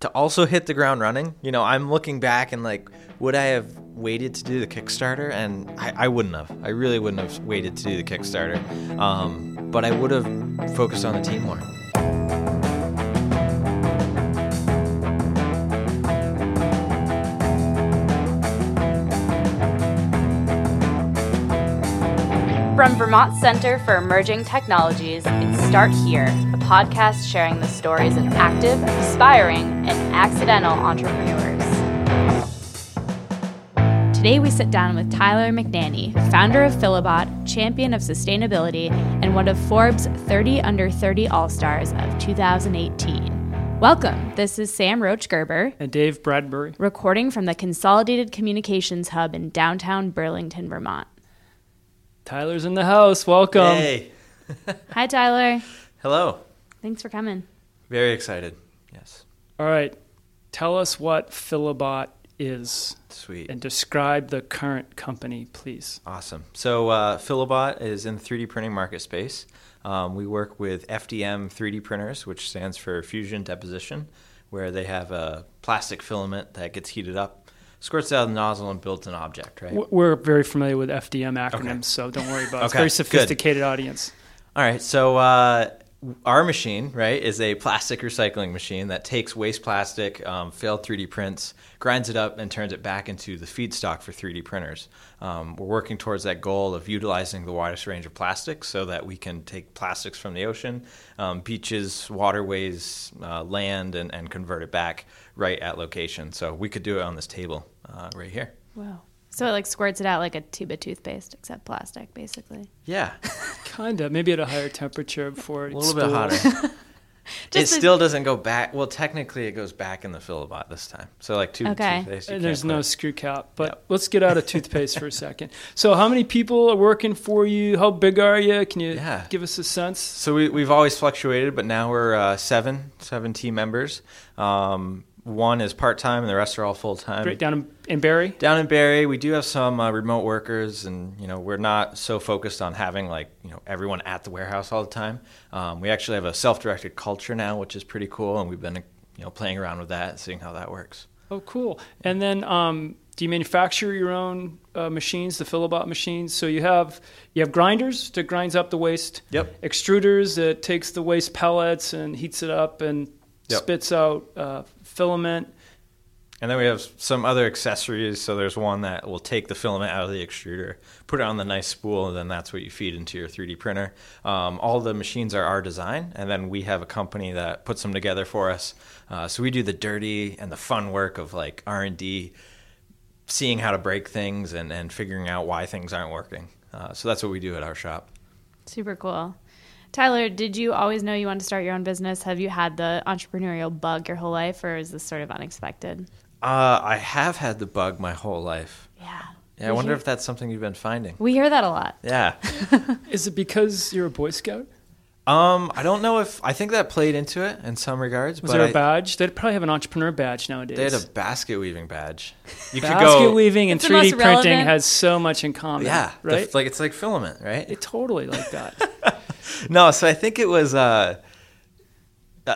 to also hit the ground running. You know, I'm looking back and like, would I have waited to do the Kickstarter? And I, I wouldn't have. I really wouldn't have waited to do the Kickstarter. Um, but I would have focused on the team more. From Vermont Center for Emerging Technologies, it's Start Here, a podcast sharing the stories of active, aspiring, and accidental entrepreneurs. Today we sit down with Tyler McNaney, founder of Filabot, champion of sustainability, and one of Forbes 30 Under 30 All Stars of 2018. Welcome. This is Sam Roach Gerber. And Dave Bradbury. Recording from the Consolidated Communications Hub in downtown Burlington, Vermont. Tyler's in the house. Welcome. Hey. Hi, Tyler. Hello. Thanks for coming. Very excited. Yes. All right. Tell us what Filabot is. Sweet. And describe the current company, please. Awesome. So, uh, Filabot is in the 3D printing market space. Um, we work with FDM 3D printers, which stands for Fusion Deposition, where they have a plastic filament that gets heated up squirts out of the nozzle and builds an object, right? We're very familiar with FDM acronyms, okay. so don't worry about it. It's a very sophisticated Good. audience. All right, so uh, our machine, right, is a plastic recycling machine that takes waste plastic, um, failed 3D prints, grinds it up, and turns it back into the feedstock for 3D printers. Um, we're working towards that goal of utilizing the widest range of plastics so that we can take plastics from the ocean, um, beaches, waterways, uh, land, and, and convert it back right at location. So we could do it on this table uh, right here. Wow. So it like squirts it out like a tube of toothpaste, except plastic, basically. Yeah. Kinda. Maybe at a higher temperature before it A little bit hotter. it still doesn't go back. Well, technically, it goes back in the Filabot this time. So, like tube okay. toothpaste. There's no screw cap. But yep. let's get out of toothpaste for a second. So, how many people are working for you? How big are you? Can you yeah. give us a sense? So, we, we've always fluctuated, but now we're uh, seven, seven team members. Um, one is part time, and the rest are all full time. Great. Down in, in Barre. Down in Barre, we do have some uh, remote workers, and you know we're not so focused on having like you know everyone at the warehouse all the time. Um, we actually have a self directed culture now, which is pretty cool, and we've been you know playing around with that, seeing how that works. Oh, cool. And then, um, do you manufacture your own uh, machines, the Filabot machines? So you have you have grinders that grinds up the waste. Yep. Extruders that takes the waste pellets and heats it up and yep. spits out uh, filament. And then we have some other accessories. So there's one that will take the filament out of the extruder, put it on the nice spool, and then that's what you feed into your 3D printer. Um, all the machines are our design, and then we have a company that puts them together for us. Uh, so we do the dirty and the fun work of like R and D, seeing how to break things and, and figuring out why things aren't working. Uh, so that's what we do at our shop. Super cool. Tyler, did you always know you wanted to start your own business? Have you had the entrepreneurial bug your whole life, or is this sort of unexpected? Uh, I have had the bug my whole life. Yeah. Yeah, I wonder hear- if that's something you've been finding. We hear that a lot. Yeah. is it because you're a Boy Scout? Um, I don't know if I think that played into it in some regards. Was there a I, badge? They'd probably have an entrepreneur badge nowadays. They had a basket weaving badge. You basket could go weaving and three D printing has so much in common. Yeah, right. The, like it's like filament, right? It totally like that. no, so I think it was. Uh,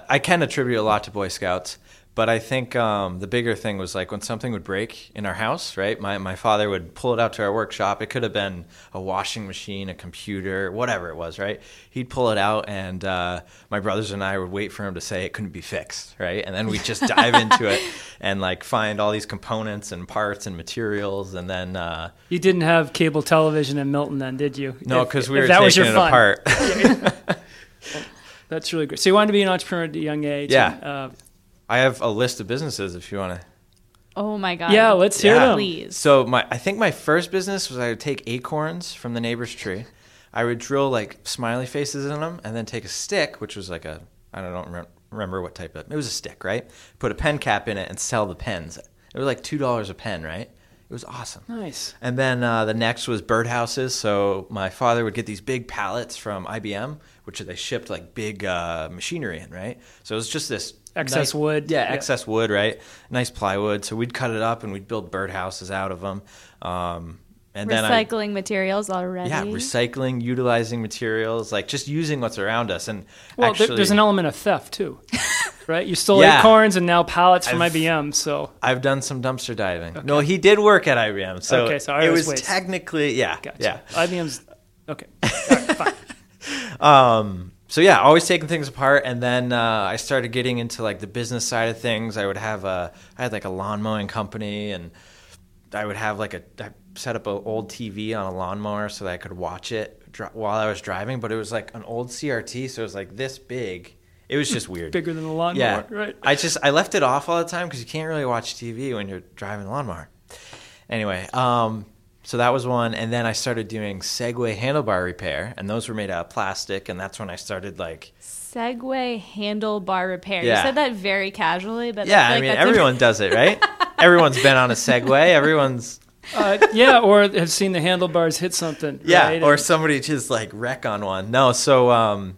I can attribute a lot to Boy Scouts. But I think um, the bigger thing was like when something would break in our house, right? My, my father would pull it out to our workshop. It could have been a washing machine, a computer, whatever it was, right? He'd pull it out, and uh, my brothers and I would wait for him to say it couldn't be fixed, right? And then we'd just dive into it and like find all these components and parts and materials. And then. Uh, you didn't have cable television in Milton then, did you? No, because we were that taking it fun. apart. That's really great. So you wanted to be an entrepreneur at a young age. Yeah. And, uh, I have a list of businesses if you want to. Oh my god! Yeah, let's hear yeah. them. Please. So my, I think my first business was I would take acorns from the neighbor's tree, I would drill like smiley faces in them, and then take a stick, which was like a I don't know, remember what type of it was a stick, right? Put a pen cap in it and sell the pens. It was like two dollars a pen, right? It was awesome. Nice. And then uh, the next was birdhouses. So my father would get these big pallets from IBM, which they shipped like big uh, machinery in, right? So it was just this excess nice, wood. Yeah, yeah, excess wood, right? Nice plywood. So we'd cut it up and we'd build birdhouses out of them. Um, and then recycling I, materials already. Yeah, recycling, utilizing materials, like just using what's around us. And well, actually, there's an element of theft too. right? You stole Yeah. acorns and now pallets from I've- IBM. So I've done some dumpster diving. No, he did work at IBM, so, Okay, so it was Waste. technically yeah, gotcha. yeah. IBM's okay. All right, fine. Um, so yeah, always taking things apart, and then uh, I started getting into like the business side of things. I would have a, I had like a lawn mowing company, and I would have like a, I set up an old TV on a lawnmower so that I could watch it dri- while I was driving. But it was like an old CRT, so it was like this big. It was just weird. Bigger than the lawnmower, Yeah, right? I just I left it off all the time because you can't really watch TV when you're driving the lawnmower. Anyway, um, so that was one, and then I started doing Segway handlebar repair, and those were made out of plastic, and that's when I started like, Segway handlebar repair. You said that very casually, but yeah, I, feel I mean that's a- everyone does it, right? Everyone's been on a Segway. Everyone's Uh, yeah, or have seen the handlebars hit something. yeah, right? or And- somebody just like wreck on one. No, so um,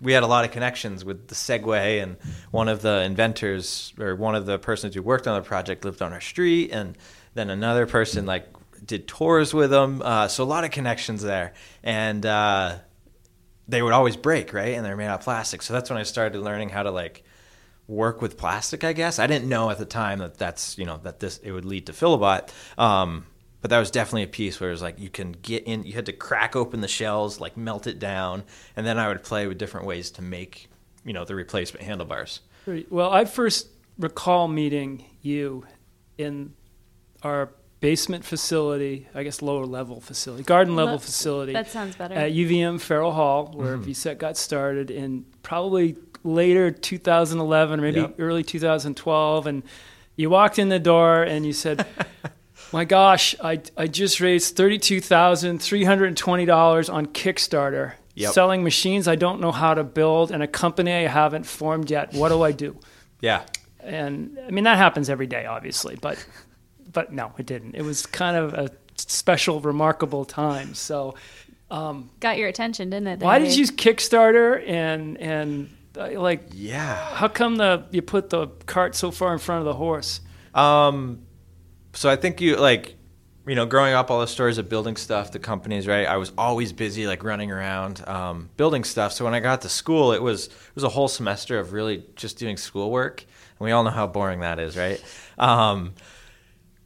we had a lot of connections with the Segway, and one of the inventors or one of the persons who worked on the project lived on our street, and then another person like did tours with them. Uh, so a lot of connections there, and uh, they would always break, right? And they're made out of plastic. So that's when I started learning how to like work with plastic. I guess I didn't know at the time that that's you know that this it would lead to Filabot. Um, but that was definitely a piece where it was like you can get in. You had to crack open the shells, like melt it down, and then I would play with different ways to make you know the replacement handlebars. Well, I first recall meeting you in our basement facility, I guess lower level facility, garden level Lo- facility That sounds better. at UVM Farrell Hall, where Mm-hmm. VCET got started in probably later 2011 or maybe Yep. early 2012. And you walked in the door and you said, My gosh, I, I just raised $32,320 on Kickstarter. Yep. Selling machines I don't know how to build and a company I haven't formed yet. What do I do? Yeah, and I mean that happens every day, obviously, but but no, it didn't. It was kind of a special, remarkable time. So, Got your attention, didn't it? why did you use Kickstarter and and uh, like yeah. how come the you put the cart so far in front of the horse? Um, so I think you like, you know, growing up, all the stories of building stuff, the companies, right? I was always busy, like running around, um, building stuff. So when I got to school, it was it was a whole semester of really just doing schoolwork, and we all know how boring that is, right? Um,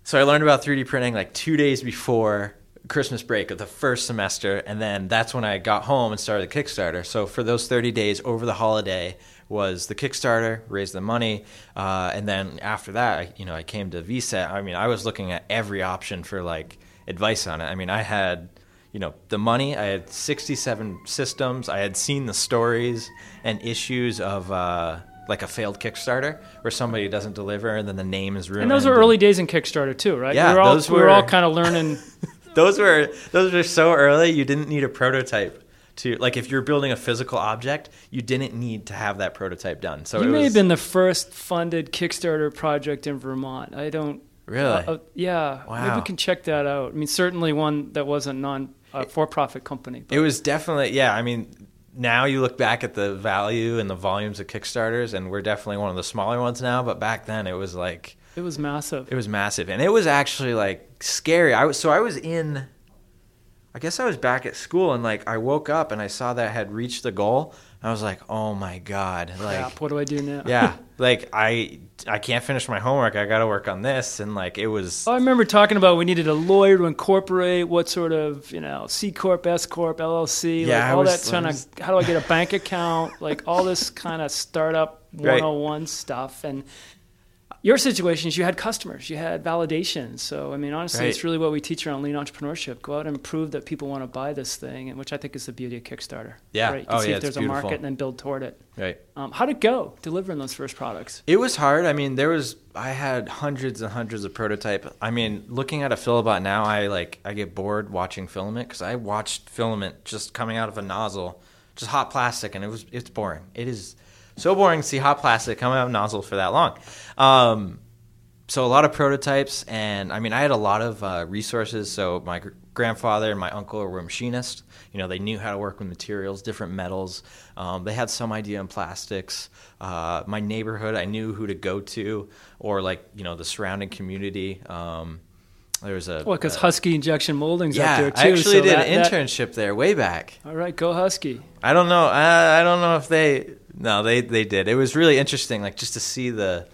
so I learned about 3D printing like two days before Christmas break of the first semester, and then that's when I got home and started the Kickstarter. So for those 30 days over the holiday was the Kickstarter, raised the money, uh, and then after that, I, you know, I came to VCET. I mean, I was looking at every option for like advice on it. I mean, I had you know the money. I had 67 systems. I had seen the stories and issues of. Uh, like a failed Kickstarter where somebody doesn't deliver and then the name is ruined. And those were early days in Kickstarter too, right? Yeah, we were all, those we were all kind of learning. those were those were so early you didn't need a prototype to like if you're building a physical object you didn't need to have that prototype done so you it may was have been the first funded Kickstarter project in Vermont. I don't. really Uh, yeah, maybe we can check that out. I mean, certainly one that wasn't non uh, for profit company. but- it was definitely yeah i mean now you look back at the value and the volumes of kickstarters and we're definitely one of the smaller ones now but back then it was like It was massive. it was massive and it was actually like scary i was so i was in i guess i was back at school and like i woke up and i saw that I had reached the goal i was like oh my god like Crap, what do I do now? yeah like i i can't finish my homework i gotta work on this and like it was oh, I remember talking about we needed a lawyer to incorporate what sort of you know C corp, S corp, LLC, Yeah, like all was- that kind I of how do I get a bank account, like all this kind of startup Right. 101 stuff. And your situation is you had customers, you had validation. So I mean, honestly, it's really what we teach around lean entrepreneurship. Go out and prove that people want to buy this thing, and which I think is the beauty of Kickstarter. Yeah. right? You can Oh, see yeah, if there's a market and then build toward it. right Um, how'd it go delivering those first products? It was hard. I mean, there was I had hundreds and hundreds of prototype. I mean, looking at a Filabot now, I like I get bored watching filament because I watched filament just coming out of a nozzle, just hot plastic, and it was it's boring. It is so boring to see hot plastic coming out of a nozzle for that long. Um, so a lot of prototypes, and I mean, I had a lot of uh, resources. So my gr- grandfather and my uncle were machinists. You know, they knew how to work with materials, different metals. Um, they had some idea in plastics. Uh, my neighborhood, I knew who to go to, or like you know the surrounding community. Um, there was a Well, because Husky Injection Molding's yeah, up there too. I actually so did that- an that- internship there way back. all right, go Husky. I don't know. I, I don't know if they. No, they they did. It was really interesting, like just to see the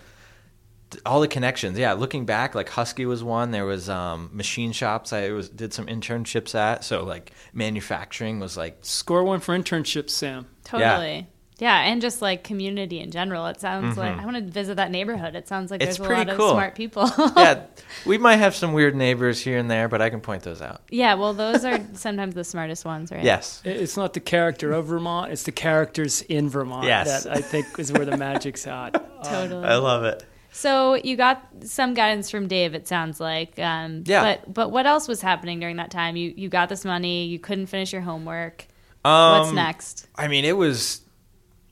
all the connections. Yeah, looking back, like Husky was one. There was um, machine shops. I was did some internships at. So like manufacturing was like Score one for internships, Sam. Totally. Yeah. And just like community in general. It sounds like I want to visit that neighborhood. It sounds like Mm-hmm. It's there's a pretty lot cool. of smart people. yeah. We might have some weird neighbors here and there, but I can point those out. yeah, well, those are sometimes the smartest ones, right? Yes. It's not the character of Vermont; it's the characters in Vermont. Yes. that I think is where the magic's at. Totally. I love it. So you got some guidance from Dave. It sounds like. Um, Yeah. But but what else was happening during that time? You you got this money. You couldn't finish your homework. Um, What's next? I mean, it was.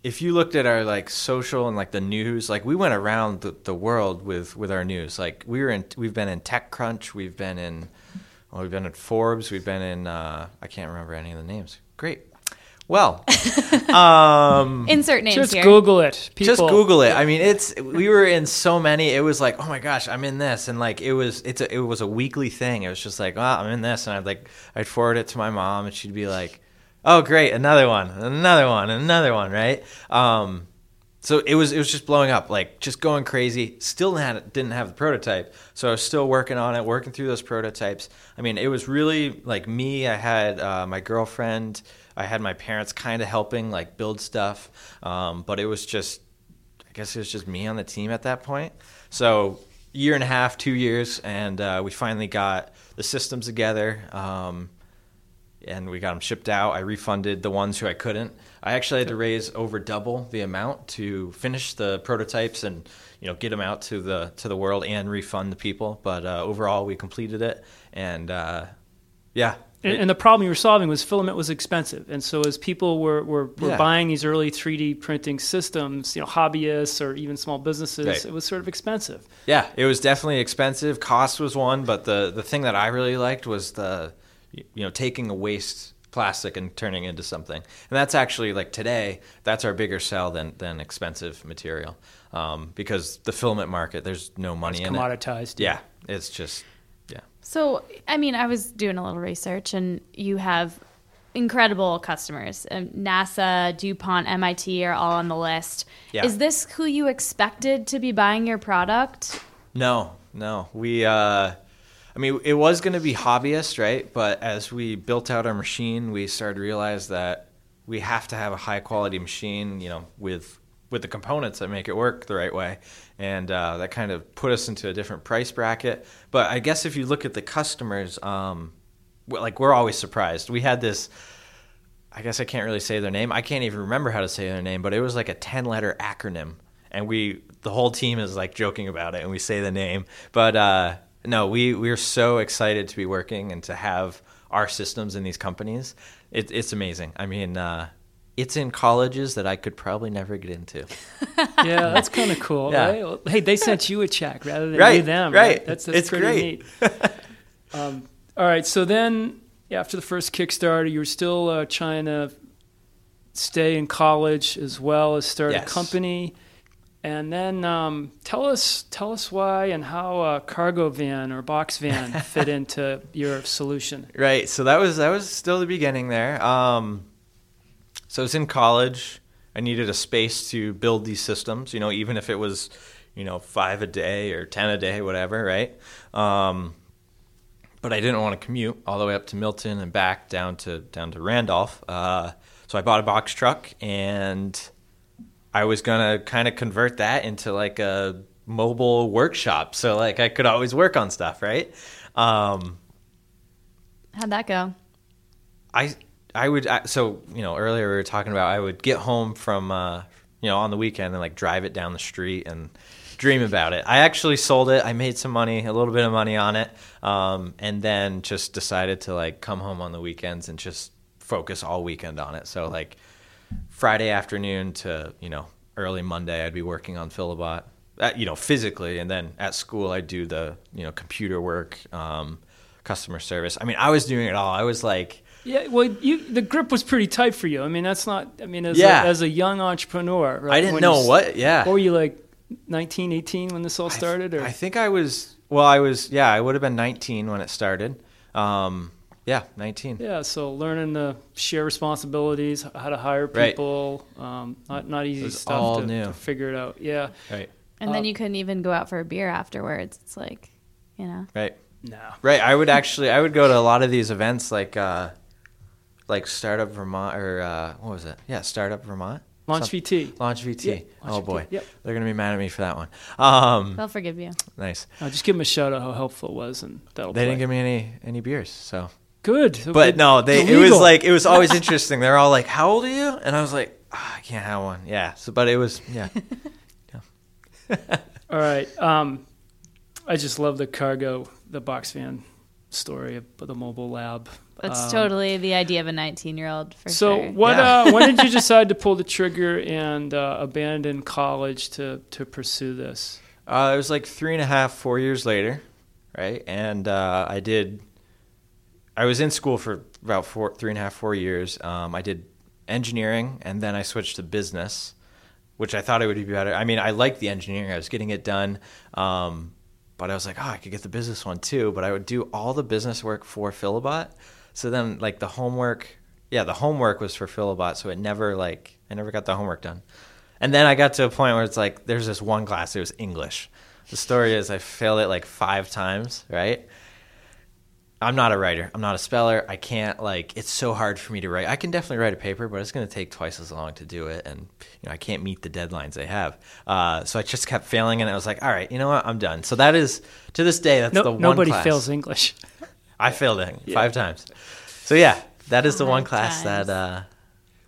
If you looked at our like social and like the news, like we went around the, the world with with our news. Like we were in, we've been in TechCrunch, we've been in, well, we've been in Forbes, we've been in. Uh, I can't remember any of the names. Great. Well, um, Insert names Just here. Google it. People. just Google it. I mean, it's we were in so many. It was like, oh my gosh, I'm in this, and like it was it's a, it was a weekly thing. It was just like, oh, I'm in this, and I'd like I'd forward it to my mom, and she'd be like, oh great, another one, another one, another one, right? Um, so it was it was just blowing up, like just going crazy. Still had didn't have the prototype, so I was still working on it, working through those prototypes. I mean, it was really like me. I had uh, my girlfriend. I had my parents kind of helping, like build stuff, um, but it was just I guess it was just me on the team at that point. So year and a half, two years, and uh, we finally got the systems together, um, and we got them shipped out. I refunded the ones who I couldn't. I actually had to raise over double the amount to finish the prototypes and you know get them out to the to the world and refund the people. But uh, overall, we completed it, and uh, yeah. And, and the problem you were solving was filament was expensive, and so as people were, were, were Yeah. buying these early 3D printing systems, you know, hobbyists or even small businesses, Right. it was sort of expensive. Yeah, it was definitely expensive. Cost was one, but the the thing that I really liked was the you know taking a waste plastic and turning it into something. And that's actually like today, that's our bigger sell than than expensive material. Um, because the filament market, there's no money It's in it. commoditized. Yeah, it's just yeah. So, I mean, I was doing a little research, and you have incredible customers. Um, NASA, DuPont, MIT are all on the list. Yeah. Is this who you expected to be buying your product? No, no. We, uh, I mean, it was going to be hobbyist, right? But as we built out our machine, we started to realize that we have to have a high quality machine, you know, with with the components that make it work the right way, and uh, that kind of put us into a different price bracket. But I guess if you look at the customers, um, like we're always surprised. We had this. I guess I can't really say their name. I can't even remember how to say their name, but it was like a 10 letter acronym. And we, the whole team is like joking about it and we say the name. But uh, no, we, we're so excited to be working and to have our systems in these companies. It, it's amazing. I mean, uh, it's in colleges that I could probably never get into. Yeah, that's kind of cool. Yeah. Right? Well, Hey, they sent you a check rather than you Right, them. right. That's, that's It's pretty great. neat. um, all right, so then after the first Kickstarter, you were still uh, trying to stay in college as well as start a Yes. company. And then um, tell us tell us why and how a cargo van or box van fit into your solution. Right. So that was that was still the beginning there. Um, so I was in college. I needed a space to build these systems. You know, even if it was, you know, five a day or ten a day, whatever. Right. Um, but I didn't want to commute all the way up to Milton and back down to down to Randolph. Uh, so I bought a box truck and I was gonna kind of convert that into like a mobile workshop. So like I could always work on stuff. Right. Um, How'd that go? I I would I, so you know earlier we were talking about I would get home from uh, you know on the weekend and like drive it down the street and dream about it. I actually sold it. I made some money, a little bit of money on it, um, and then just decided to like come home on the weekends and just focus all weekend on it. So like Friday afternoon to you know early Monday, I'd be working on Filabot, uh, you know physically, and then at school I'd do the you know computer work, um, customer service. I mean, I was doing it all. I was like. Yeah, well, you the grip was pretty tight for you. I mean, that's not. I mean, as Yeah. a, as a young entrepreneur, right? I didn't when know you what. Yeah. What were you like, 19, 18 when this all started? Or I think I was Well, I was yeah, I would have been 19 when it started. Um, yeah, 19. Yeah, so learning to share responsibilities, how to hire Right. people, um, not not easy was stuff all to, new. to figure it out. Yeah, Right. And then Uh, you couldn't even go out for a beer afterwards. It's like, you know. Right. no, Right. I would actually I would go to a lot of these events like uh like Startup Vermont or uh what was it? Yeah, Startup Vermont. launch Some- VT. Launch VT. Yeah, Launch oh VT. boy. Yep. They're going to be mad at me for that one. Um They'll forgive you. nice. Uh, just give them a shout out how helpful it was, and that'll. They play. didn't give me any any beers, so good, But no, they it was like it was always interesting. They're all like, "How old are you?" And I was like, "Ah, "I can't have one." Yeah. So but it was yeah. All right. Um, I just love the cargo, the box van story of the mobile lab. That's Um, totally the idea of a 19 year old for So sure. what? Yeah. Uh, when did you decide to pull the trigger and uh, abandon college to to pursue this? Uh, it was like three and a half, four years later, right? And uh, I did. I was in school for about four, three and a half, four years. Um, I did engineering, and then I switched to business, which I thought it would be better. I mean, I liked the engineering; I was getting it done, um, but I was like, oh, I could get the business one too. But I would do all the business work for Filabot. So then, like the homework, yeah, the homework was for Filabot, so it never like I never got the homework done. And then I got to a point where it's like, there's this one class, it was English. The story is I failed it like five times, right? I'm not a writer. I'm not a speller. I can't like. It's so hard for me to write. I can definitely write a paper, but it's going to take twice as long to do it, and you know I can't meet the deadlines they have. Uh, so I just kept failing, and I was like, all right, you know what? I'm done. So that is to this day. That's No, the one nobody class. fails English. I failed it Yeah. five times. So yeah, that is the one class times. that. Uh, that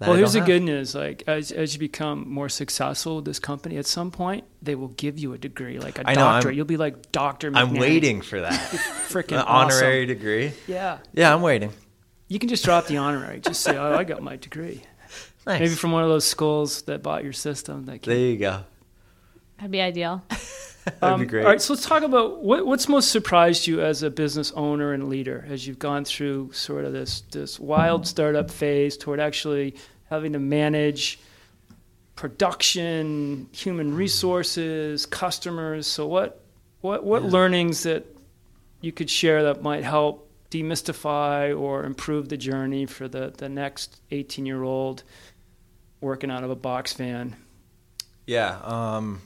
well, I here's the don't good news: like as as you become more successful with this company, at some point they will give you a degree, like a I know, I'm- doctorate. You'll be like Doctor. I'm waiting for that. Freaking An honorary degree. Yeah, Yeah, I'm waiting. you can just drop the honorary. Just say, "Oh, I got my degree." Nice. Maybe from one of those schools that bought your system. That there you go. That'd be ideal. That'd be great. Um, All right, so let's talk about what, what's most surprised you as a business owner and leader as you've gone through sort of this this wild startup phase toward actually having to manage production, human resources, customers. So what what what learnings that you could share that might help demystify or improve the journey for the, the next 18 year old working out of a box van? Yeah, um,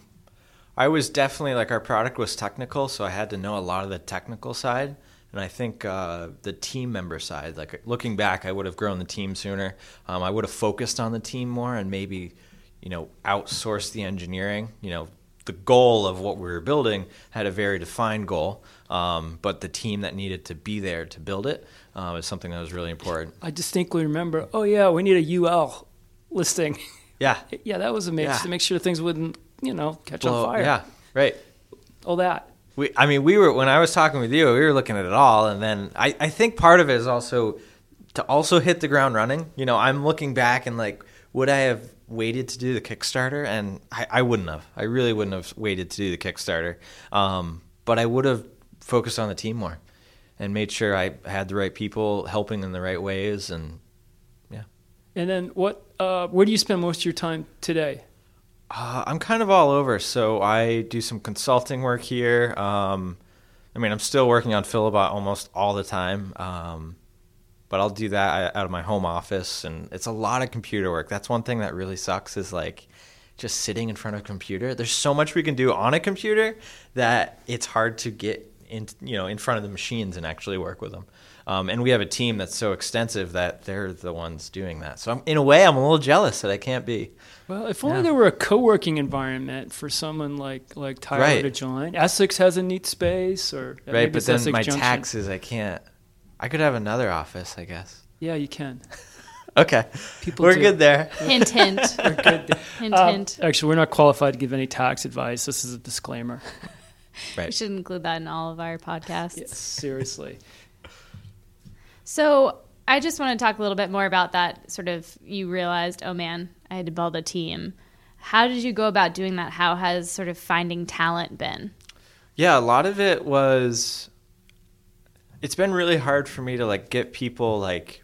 I was definitely like our product was technical, so I had to know a lot of the technical side, and I think uh, the team member side. Like looking back, I would have grown the team sooner. Um, I would have focused on the team more, and maybe, you know, outsourced the engineering. You know, the goal of what we were building had a very defined goal, um, but the team that needed to be there to build it uh, is something that was really important. I distinctly remember, oh, yeah, we need a UL listing. Yeah, Yeah, that was a mix Yeah. to make sure things wouldn't, you know, catch blow- on fire. Yeah, right. All that. We, I mean, we were when I was talking with you, we were looking at it all, and then I, I think part of it is also to also hit the ground running. You know, I'm looking back and like, would I have waited to do the Kickstarter? And I, I wouldn't have. I really wouldn't have waited to do the Kickstarter. Um, but I would have focused on the team more and made sure I had the right people helping in the right ways. And yeah. And then what? Uh, where do you spend most of your time today? Uh, I'm kind of all over. So I do some consulting work here. Um, I mean, I'm still working on Filabot almost all the time, um, but I'll do that out of my home office, and it's a lot of computer work. That's one thing that really sucks is like just sitting in front of a computer. There's so much we can do on a computer that it's hard to get in, you know, in front of the machines and actually work with them. Um, and we have a team that's so extensive that they're the ones doing that. So I'm, in a way, I'm a little jealous that I can't be. Well, if only Yeah. there were a co-working environment for someone like like Tyler Right. to join. Essex has a neat space, or right but then Essex my Junction. taxes i can't i could have another office i guess Yeah, you can. okay People we're do. good there hint, hint. We're good. hint, Um, hint. actually, we're not qualified to give any tax advice. This is a disclaimer. Right. We should include that in all of our podcasts. Yes, seriously. So I just want to talk a little bit more about that. Sort of, you realized, oh man, I had to build a team. How did you go about doing that? How has sort of finding talent been? yeah a lot of it was it's been really hard for me to like get people like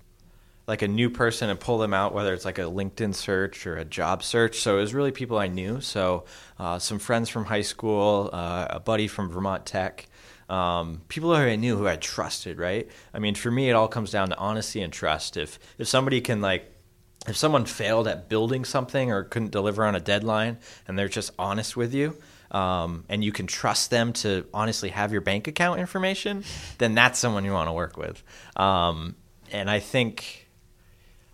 like a new person and pull them out whether it's like a linkedin search or a job search so it was really people i knew so uh, some friends from high school uh, a buddy from vermont tech Um, people who I knew who I trusted, right? I mean, for me, it all comes down to honesty and trust. If if somebody can like, if someone failed at building something or couldn't deliver on a deadline, and they're just honest with you, um, and you can trust them to honestly have your bank account information, then that's someone you want to work with. Um, and I think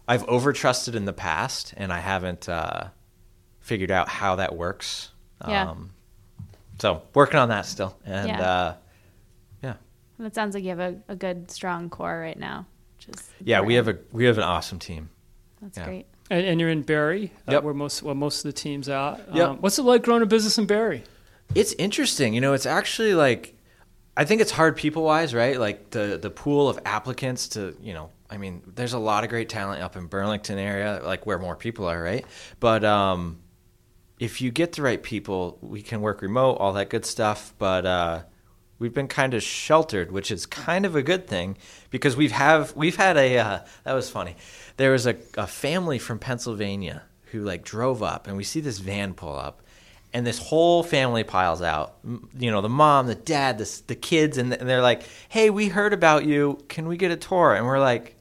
I've over trusted in the past, and I haven't uh, figured out how that works. Yeah. Um, so working on that still, and Yeah. uh, yeah, And it sounds like you have a, a good, strong core right now. Which is yeah, we have a we have an awesome team. That's yeah. great. And, and you're in Barre, uh, Yep. where most where most of the teams at. Yep. Um, what's it like growing a business in Barre? It's interesting. You know, it's actually like I think it's hard people wise, right? Like the the pool of applicants to, you know, I mean, there's a lot of great talent up in Burlington area, like where more people are, right? But um if you get the right people, we can work remote, all that good stuff, but uh we've been kind of sheltered, which is kind of a good thing because we've have we've had a uh, that was funny. There was a, a family from Pennsylvania who like drove up, and we see this van pull up, and this whole family piles out. You know, the mom, the dad, the the kids, and and they're like, "Hey, we heard about you. Can we get a tour?" And we're like,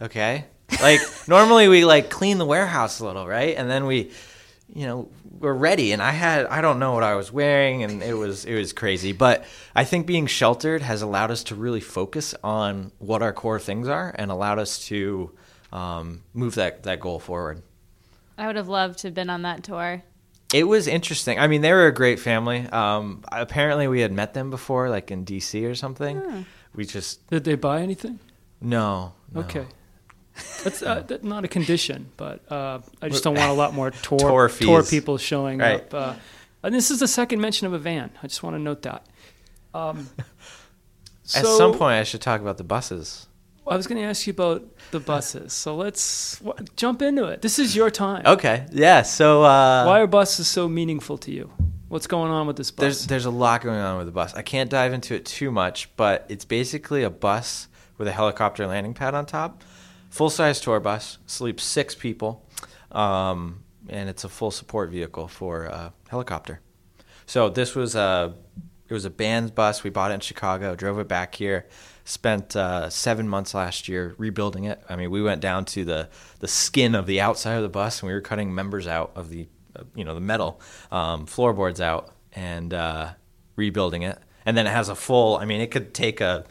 "Okay." Like normally we like clean the warehouse a little, right? And then we you know we're ready and i had i don't know what i was wearing and it was it was crazy but i think being sheltered has allowed us to really focus on what our core things are and allowed us to um, move that that goal forward I would have loved to have been on that tour. it was interesting i mean they were a great family um, apparently we had met them before like in dc or something we just Did they buy anything? no, no. Okay. That's uh, not a condition, but uh, I just don't want a lot more tour Tour tour, people showing Right. up. Uh, and this is the second mention of a van. I just want to note that. Um, at so some point i should talk about the buses I was going to ask you about the buses. So let's w- jump into it. This is your time. okay yeah so uh, Why are buses so meaningful to you? What's going on with this bus? There's there's a lot going on with the bus. I can't dive into it too much, but it's basically a bus with a helicopter landing pad on top, full size tour bus, sleeps six people, um, and it's a full support vehicle for a helicopter. So this was a it was a band's bus. We bought it in Chicago, drove it back here, spent uh, seven months last year rebuilding it. I mean, we went down to the the skin of the outside of the bus, and we were cutting members out of the uh, you know the metal um, floorboards out and uh, rebuilding it. And then it has a full. I mean, it could take a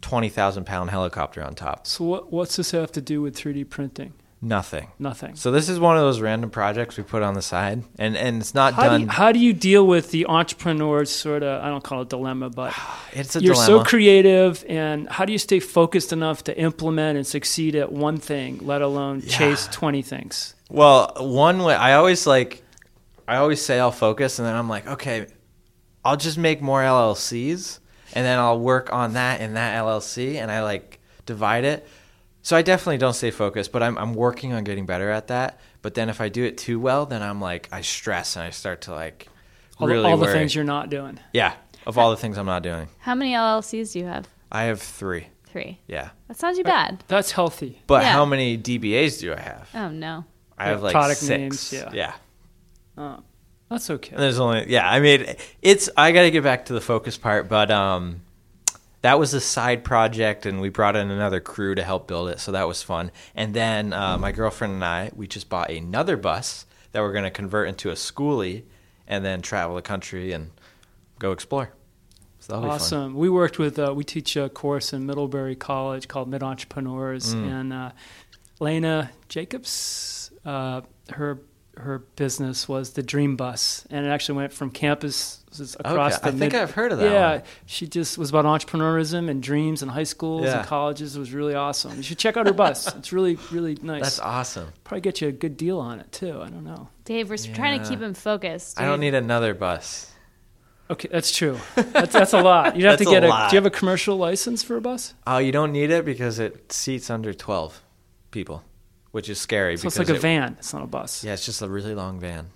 twenty thousand pound helicopter on top. so what, what's this have to do with 3D printing? Nothing. Nothing. So this is one of those random projects we put on the side, and and it's not How do, done. you, how do you deal with the entrepreneur's sort of, I don't call it dilemma, but it's a you're dilemma. so creative, and how do you stay focused enough to implement and succeed at one thing, let alone chase 20 things? Well, one way I always like, I always say I'll focus, and then I'm like, okay, I'll just make more LLCs, and then I'll work on that in that LLC, and I like divide it. So I definitely don't stay focused, but I'm I'm working on getting better at that. But then if I do it too well, then I'm like I stress and I start to like All, the- really all the things you're not doing. yeah, of all the things I'm not doing, How many LLCs do you have? I have three. Three. Yeah, That's not too bad. That's healthy. but Yeah. how many DBAs do I have? Oh no. I have like product six. names, yeah. yeah. Uh, that's okay. And there's only yeah. I mean, it's I got to get back to the focus part, but um, that was a side project, and we brought in another crew to help build it, so that was fun. And then uh, my girlfriend and I, we just bought another bus that we're going to convert into a schoolie, and then travel the country and go explore. So that'll be fun. Awesome. We worked with, uh, we teach a course in Middlebury College called Mid Entrepreneurs, Mm. and uh, Lena Jacobs, uh, her her business was the Dream Bus, and it actually went from campuses across Okay, the. I think mid- I've heard of that Yeah, one. she just was about entrepreneurism and dreams in high schools Yeah. and colleges. It was really awesome. You should check out her bus. It's really really nice. That's awesome. Probably get you a good deal on it too. I don't know. Dave, we're s trying to keep him focused. I don't need another bus. Okay, that's true. That's, that's a lot. You'd have to That's a get a. lot. Do you have a commercial license for a bus? Oh, you don't need it because it seats under twelve people, which is scary. So it's like a it- van. It's not a bus. Yeah, it's just a really long van.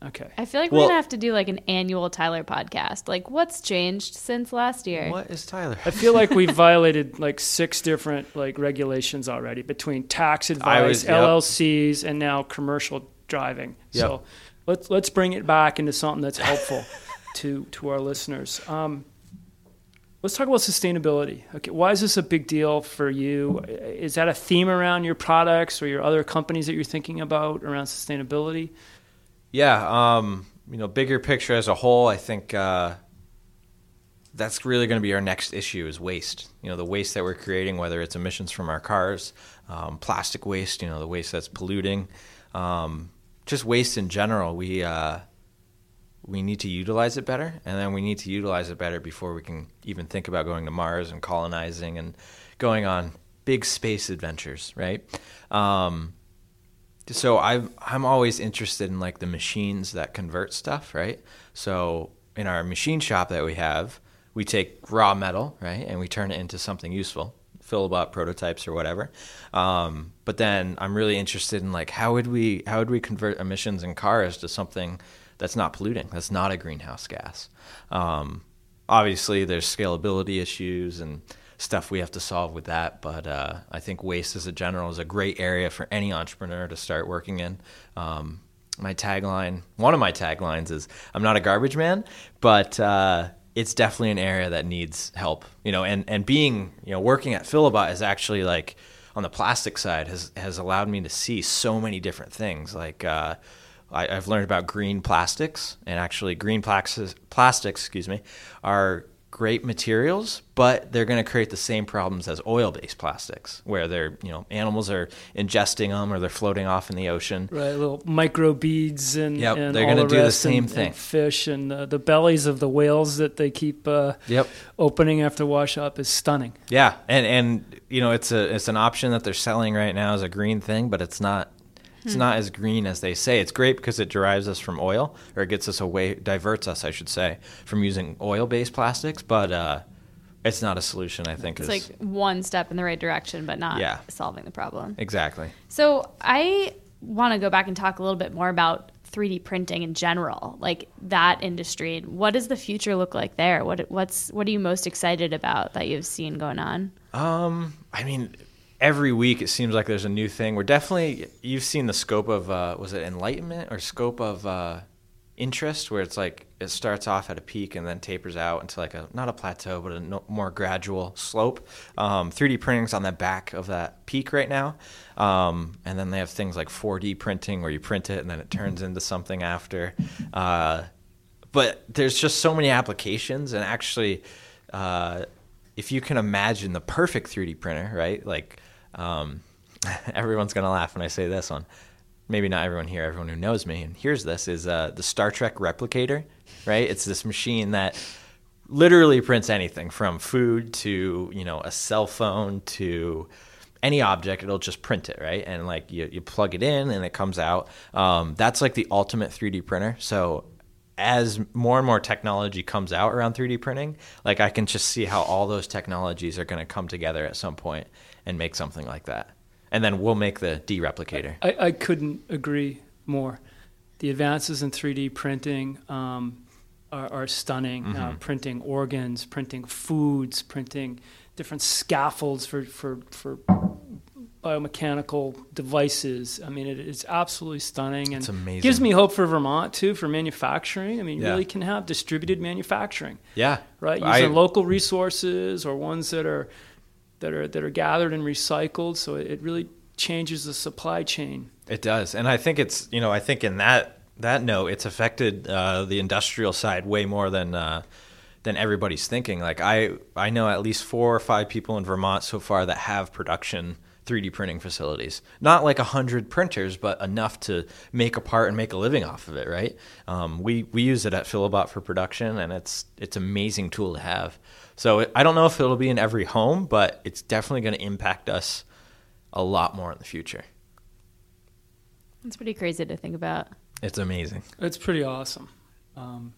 Okay. I feel like Well- we're gonna have to do like an annual Tyler podcast. Like, what's changed since last year? What is Tyler? I feel like we violated like six different like regulations already between tax advice, was- yep. LLCs, and now commercial driving. Yep. So let's let's bring it back into something that's helpful to to our listeners. Um, let's talk about sustainability. Okay, why is this a big deal for you? Is that a theme around your products or your other companies that you're thinking about around sustainability? Yeah, um, you know, bigger picture as a whole, I think uh, that's really going to be our next issue is waste. You know, the waste that we're creating, whether it's emissions from our cars, um, plastic waste, you know, the waste that's polluting, um, just waste in general. We uh, we need to utilize it better, and then we need to utilize it better before we can even think about going to Mars and colonizing and going on big space adventures, right? Um, so i I'm always interested in like the machines that convert stuff, right? So in our machine shop that we have, we take raw metal, right, and we turn it into something useful, Filabot prototypes or whatever. Um, but then I'm really interested in like how would we how would we convert emissions in cars to something that's not polluting, that's not a greenhouse gas. Um, obviously, there's scalability issues and stuff we have to solve with that. But uh, I think waste as a general is a great area for any entrepreneur to start working in. Um, my tagline, one of my taglines is I'm not a garbage man, but uh, it's definitely an area that needs help. You know, and, and being, you know, working at Filabot is actually like on the plastic side has, has allowed me to see so many different things. Like, uh, I, have learned about green plastics, and actually, green plastics, plastics, excuse me, are great materials, but they're going to create the same problems as oil-based plastics, where they're you know animals are ingesting them or they're floating off in the ocean. Right, little micro beads and yep, and they're going to the do the same and, thing. And fish and uh, the bellies of the whales that they keep uh, yep. opening after wash up is stunning. Yeah, and and you know it's a it's an option that they're selling right now as a green thing, but it's not it's hmm. not as green as they say. It's great because it derives us from oil, or it gets us away, diverts us, I should say, from using oil-based plastics. But uh, it's not a solution. I think it's like one step in the right direction, but not yeah. solving the problem. Exactly. So I want to go back and talk a little bit more about 3D printing in general, like that industry. What does the future look like there? What what's what are you most excited about that you've seen going on? Um, I mean, every week it seems like there's a new thing. We're definitely you've seen the scope of uh, was it enlightenment or scope of uh, interest where it's like it starts off at a peak and then tapers out into like a not a plateau but a no, more gradual slope. Um, 3D printing's on the back of that peak right now, um, and then they have things like 4D printing where you print it and then it turns into something after. Uh, but there's just so many applications and actually. Uh, if you can imagine the perfect 3D printer, right? Like um, everyone's gonna laugh when I say this one. Maybe not everyone here. Everyone who knows me and hears this is uh, the Star Trek replicator, right? It's this machine that literally prints anything from food to you know a cell phone to any object it'll just print it right and like you, you plug it in and it comes out um, that's like the ultimate 3d printer so as more and more technology comes out around 3d printing like i can just see how all those technologies are going to come together at some point and make something like that. And then we'll make the dereplicator. I, I couldn't agree more. The advances in 3D printing um, are, are, stunning. Mm-hmm. Uh, printing organs, printing foods, printing different scaffolds for, for, for biomechanical devices. I mean, it, it's absolutely stunning, and it's amazing. gives me hope for Vermont too for manufacturing. I mean, yeah. really can have distributed manufacturing. Yeah, right. Using I, local resources or ones that are that are that are gathered and recycled. So it really changes the supply chain. It does, and I think it's you know I think in that that note it's affected uh, the industrial side way more than. Uh, than everybody's thinking. Like I, I know at least four or five people in Vermont so far that have production 3D printing facilities. Not like a hundred printers, but enough to make a part and make a living off of it. Right? Um, we we use it at Filabot for production, and it's it's amazing tool to have. So I don't know if it'll be in every home, but it's definitely going to impact us a lot more in the future. It's pretty crazy to think about. It's amazing. It's pretty awesome. Um,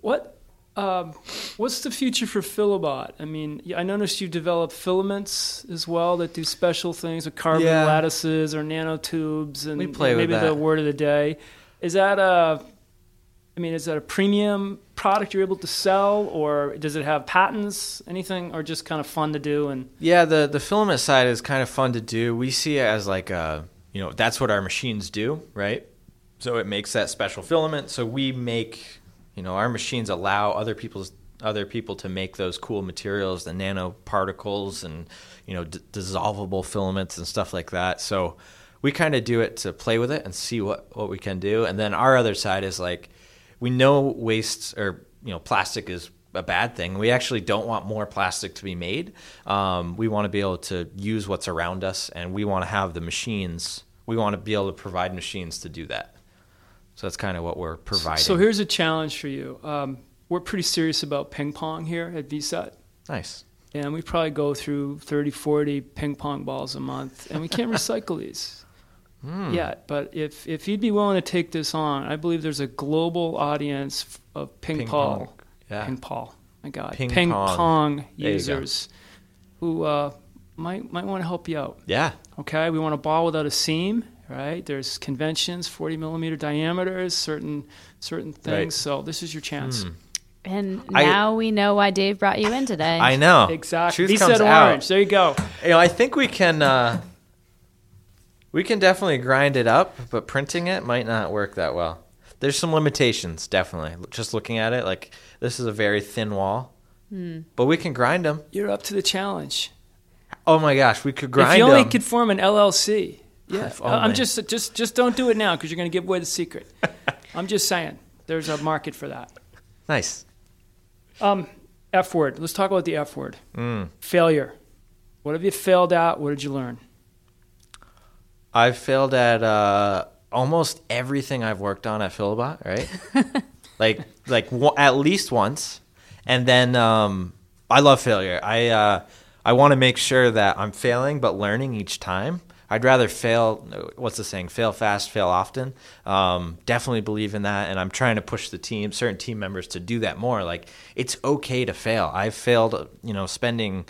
what um, what's the future for Filabot? I mean, I noticed you develop filaments as well that do special things with carbon yeah. lattices or nanotubes, and we play maybe the word of the day. Is that a I mean, is that a premium product you're able to sell, or does it have patents, anything, or just kind of fun to do? And yeah, the the filament side is kind of fun to do. We see it as like a, you know, that's what our machines do, right? So it makes that special filament. So we make, you know, our machines allow other people's other people to make those cool materials, the nanoparticles and you know d- dissolvable filaments and stuff like that. So we kind of do it to play with it and see what what we can do. And then our other side is like we know waste or you know plastic is a bad thing. We actually don't want more plastic to be made. Um, we want to be able to use what's around us, and we want to have the machines. We want to be able to provide machines to do that. So that's kind of what we're providing. So here's a challenge for you. Um, we're pretty serious about ping pong here at VCET. nice. And we probably go through 30, 40 ping pong balls a month, and we can't recycle these Hmm. yet. But if, if you'd be willing to take this on, I believe there's a global audience of ping, Ping pong. Yeah. Ping pong. My God. Ping Ping, pong. pong users who uh, might, might want to help you out. Yeah. Okay, we want a ball without a seam, right? There's conventions, 40 millimeter diameters, certain certain things. Right. So this is your chance. Hmm. And I- now we know why Dave brought you in today. I know. Exactly. Truth He comes said out. orange. There you go. You know, I think we can. Uh, we can definitely grind it up, but printing it might not work that well. There's some limitations, definitely. Just looking at it, like this is a very thin wall, Hmm. but we can grind them. You're up to the challenge. Oh my gosh, we could grind if you only them. could form an LLC, yeah. If I'm just just just don't do it now because you're going to give away the secret. I'm just saying, there's a market for that. Nice. Um, F word. Let's talk about the F word. Mm. Failure. What have you failed at? What did you learn? I've failed at uh, almost everything I've worked on at Filabot, right? like like w- at least once, and then um, I love failure. I uh, I want to make sure that I'm failing but learning each time. I'd rather fail. What's the saying? Fail fast, fail often. Um, definitely believe in that, and I'm trying to push the team, certain team members, to do that more. Like it's okay to fail. I've failed, you know, spending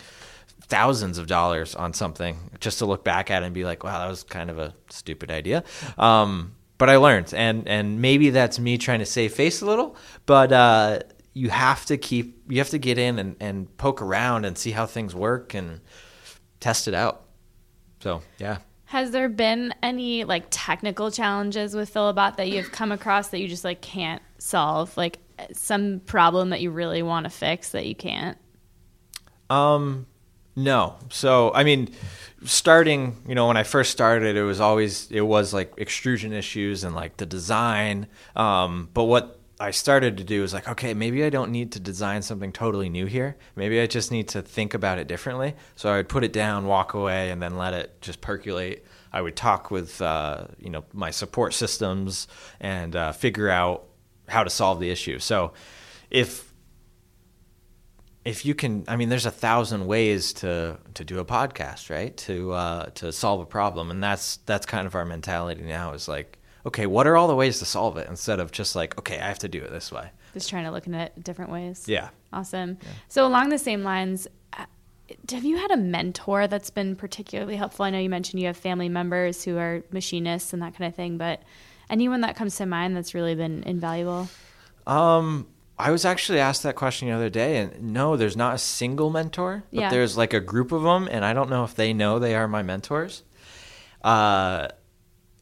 thousands of dollars on something just to look back at it and be like, wow, that was kind of a stupid idea. Um, but I learned, and and maybe that's me trying to save face a little, but uh, you have to keep, you have to get in and, and poke around and see how things work and test it out. So yeah. Has there been any like technical challenges with Filabot that you've come across that you just like can't solve? Like some problem that you really want to fix that you can't? Um, no. So I mean, starting, you know, when I first started, it was always it was like extrusion issues and like the design. Um, but what I started to do is like, okay, maybe I don't need to design something totally new here. Maybe I just need to think about it differently. So I would put it down, walk away, and then let it just percolate. I would talk with, uh, you know, my support systems and uh, figure out how to solve the issue. So if if you can i mean there's a thousand ways to to do a podcast right to uh to solve a problem and that's that's kind of our mentality now is like okay what are all the ways to solve it instead of just like okay i have to do it this way Just trying to look at it different ways. yeah Awesome. So along the same lines, uh, have you had a mentor that's been particularly helpful? I know you mentioned you have family members who are machinists and that kind of thing, but anyone that comes to mind that's really been invaluable? um i was actually asked that question the other day and no there's not a single mentor but Yeah. there's like a group of them and i don't know if they know they are my mentors uh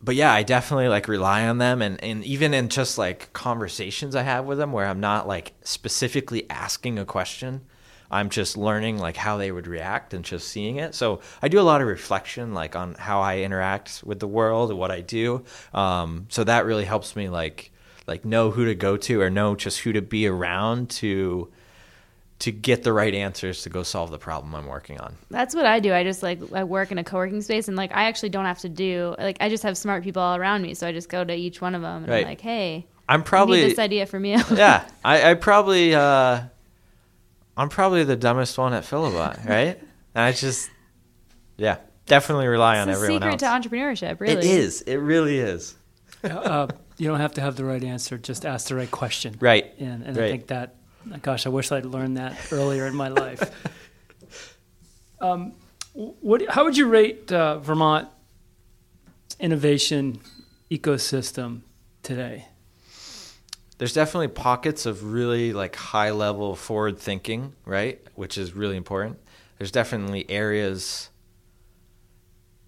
but yeah, I definitely like rely on them and, and even in just like conversations I have with them where I'm not like specifically asking a question. I'm just learning like how they would react and just seeing it. So I do a lot of reflection like on how I interact with the world and what I do. Um, so that really helps me like like know who to go to or know just who to be around to to get the right answers to go solve the problem I'm working on. That's what I do. I just like I work in a co-working space and like I actually don't have to do like I just have smart people all around me, so I just go to each one of them and Right. I'm like, "Hey, I'm probably need this idea from you." yeah, I, I probably uh, I'm probably the dumbest one at Filabot, right? And I just yeah, definitely rely on it's the everyone secret else. to entrepreneurship, really. It is. It really is. uh, you don't have to have the right answer; just ask the right question. Right. And, and I think that, gosh, I wish I'd learned that earlier in my life. um, what, how would you rate uh, Vermont innovation ecosystem today? There's definitely pockets of really like high level forward thinking, right? Which is really important. There's definitely areas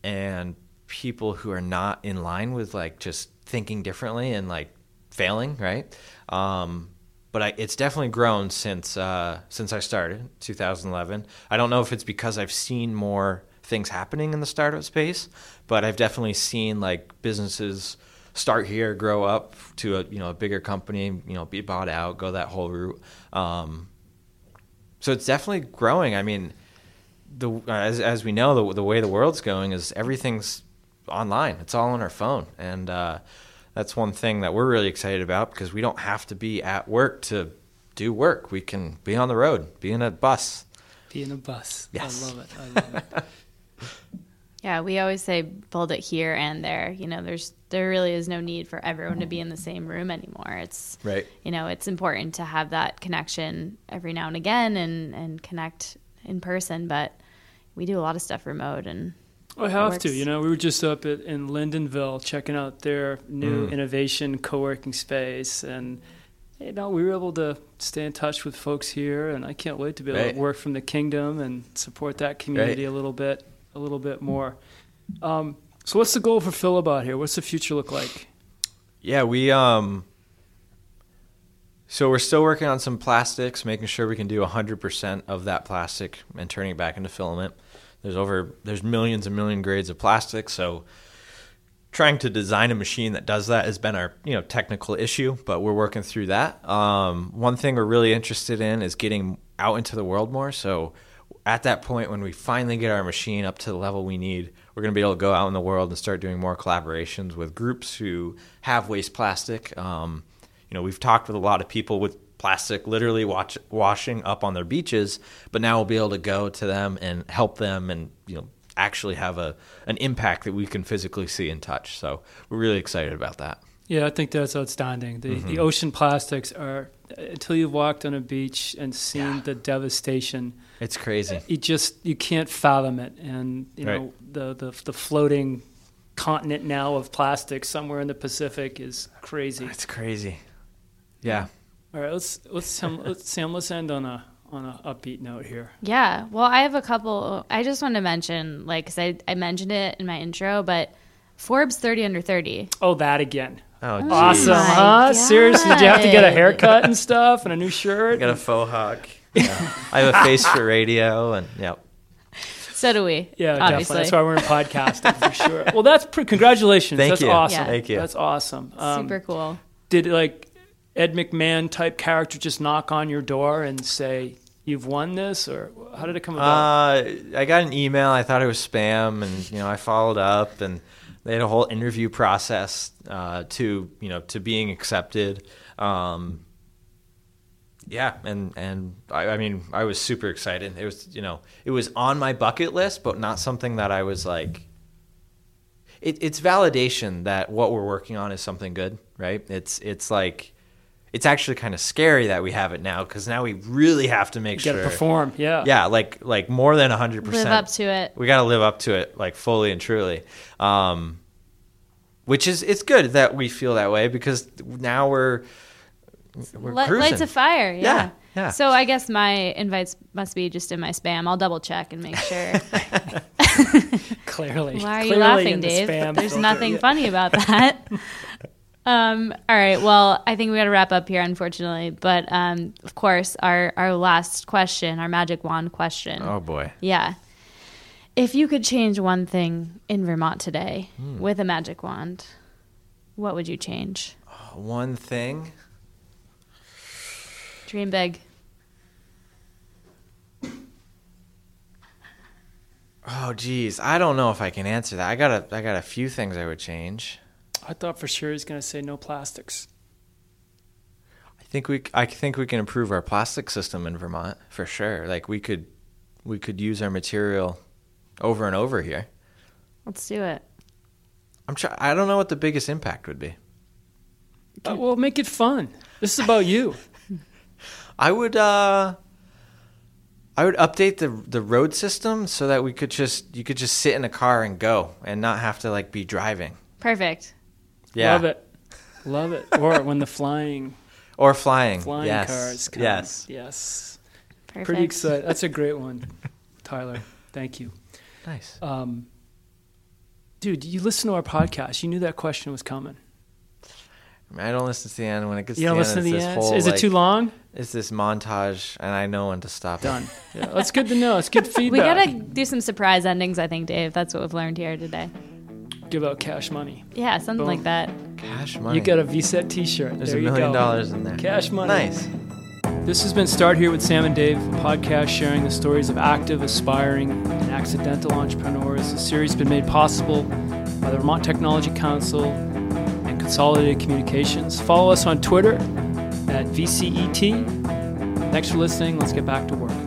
and people who are not in line with like just thinking differently and like failing, right? Um, but I, it's definitely grown since uh, since I started 2011. I don't know if it's because I've seen more things happening in the startup space, but I've definitely seen like businesses start here, grow up to a you know a bigger company, you know, be bought out, go that whole route. Um, so it's definitely growing. I mean, the as as we know, the the way the world's going is everything's online. It's all on our phone, and uh, that's one thing that we're really excited about because we don't have to be at work to do work. We can be on the road, be in a bus. Be in a bus. Yes. I love it. I love it. Yeah, we always say build it here and there. You know, there's there really is no need for everyone to be in the same room anymore. It's Right. You know, it's important to have that connection every now and again and and connect in person, but we do a lot of stuff remote and I have to. You know, we were just up at, in Lyndonville checking out their new Mm. innovation co-working space, and you know, we were able to stay in touch with folks here, and I can't wait to be able Right. to work from the kingdom and support that community a little bit, a little bit more. Um, so, what's the goal for Filabot here? What's the future look like? Yeah, we um so we're still working on some plastics, making sure we can do 100% of that plastic and turning it back into filament. There's over there's millions and million grades of plastic, so trying to design a machine that does that has been our, you know, technical issue, but we're working through that. Um, one thing we're really interested in is getting out into the world more, so at that point when we finally get our machine up to the level we need, we're going to be able to go out in the world and start doing more collaborations with groups who have waste plastic. Um, you know, we've talked with a lot of people with plastic literally watch, washing up on their beaches, but now we'll be able to go to them and help them and, you know, actually have a an impact that we can physically see and touch. So we're really excited about that. Yeah, I think that's outstanding. The, Mm-hmm. the ocean plastics are until you've walked on a beach and seen the devastation. It's crazy. you just you can't fathom it and you know Right. the, the the floating continent now of plastic somewhere in the pacific is crazy It's crazy. Yeah. All right let's let's sam let's, sam let's end on a on a upbeat note here Yeah. Well, I have a couple. I just want to mention, like, because I, I mentioned it in my intro, but Forbes 30 under 30. oh that again Oh, geez. awesome my huh seriously did you have to get a haircut and stuff and a new shirt I Got a faux hawk. Yeah. I have a face for radio and yep. So do we. yeah obviously. definitely that's why we're in podcasting for sure well that's pre- congratulations Thank that's you. awesome Yeah. Thank you. that's awesome um, Super cool. did like Ed McMahon type character just knock on your door and say you've won this, or how did it come about? Uh, I got an email. I thought it was spam, and you know, I followed up, and they had a whole interview process uh, to you know to being accepted. Um, yeah, and and I, I mean, I was super excited. It was you know, it was on my bucket list, but not something that I was like. It, it's validation that what we're working on is something good, right? It's it's like. It's actually kind of scary that we have it now because now we really have to make you sure to perform, yeah. yeah like like more than 100% Live up to it. we got to live up to it like fully and truly um which is it's good that we feel that way because now we're we're Light, cruising. lights a fire. Yeah. Yeah, yeah. So I guess my invites must be just in my spam. I'll double check and make sure. Clearly. Why are you laughing, in the Dave? spam There's filter. nothing Yeah. funny about that. um, all right. Well, I think we got to wrap up here, unfortunately. But um, of course, our our last question, our magic wand question. oh boy Yeah. If you could change one thing in Vermont today Hmm. with a magic wand, what would you change? one thing Dream big. oh geez i don't know if i can answer that i got a i got a few things i would change I thought for sure he's going to say no plastics. i think we i think we can improve our plastic system in vermont for sure like we could we could use our material over and over here Let's do it. i'm try- i don't know what the biggest impact would be Uh, well, make it fun. This is about you. I would uh I would update the the road system so that we could just you could just sit in a car and go and not have to like be driving. Perfect. Yeah. Love it. Love it. Or when the flying Or flying. flying yes. cars come. Yes. Yes. Perfect. Pretty excited. That's a great one, Tyler. Thank you. Nice. Um, dude, you listen to our podcast. You knew that question was coming. I, mean, I don't listen to the end. When it gets You to don't the listen end, to the end. whole, Is it like, too long? It's this montage, and I know when to stop. it. Done. Yeah, that's good to know. It's good feedback. We gotta do some surprise endings, I think, Dave. That's what we've learned here today. Give out cash money. Yeah, something Boom. like that. Cash money. You got a VCET T-shirt. There's there a you million go. dollars in there. Cash money. Nice. This has been Start Here with Sam and Dave, a podcast sharing the stories of active, aspiring, and accidental entrepreneurs. The series has been made possible by the Vermont Technology Council and Consolidated Communications. Follow us on Twitter at VCET. Thanks for listening. Let's get back to work.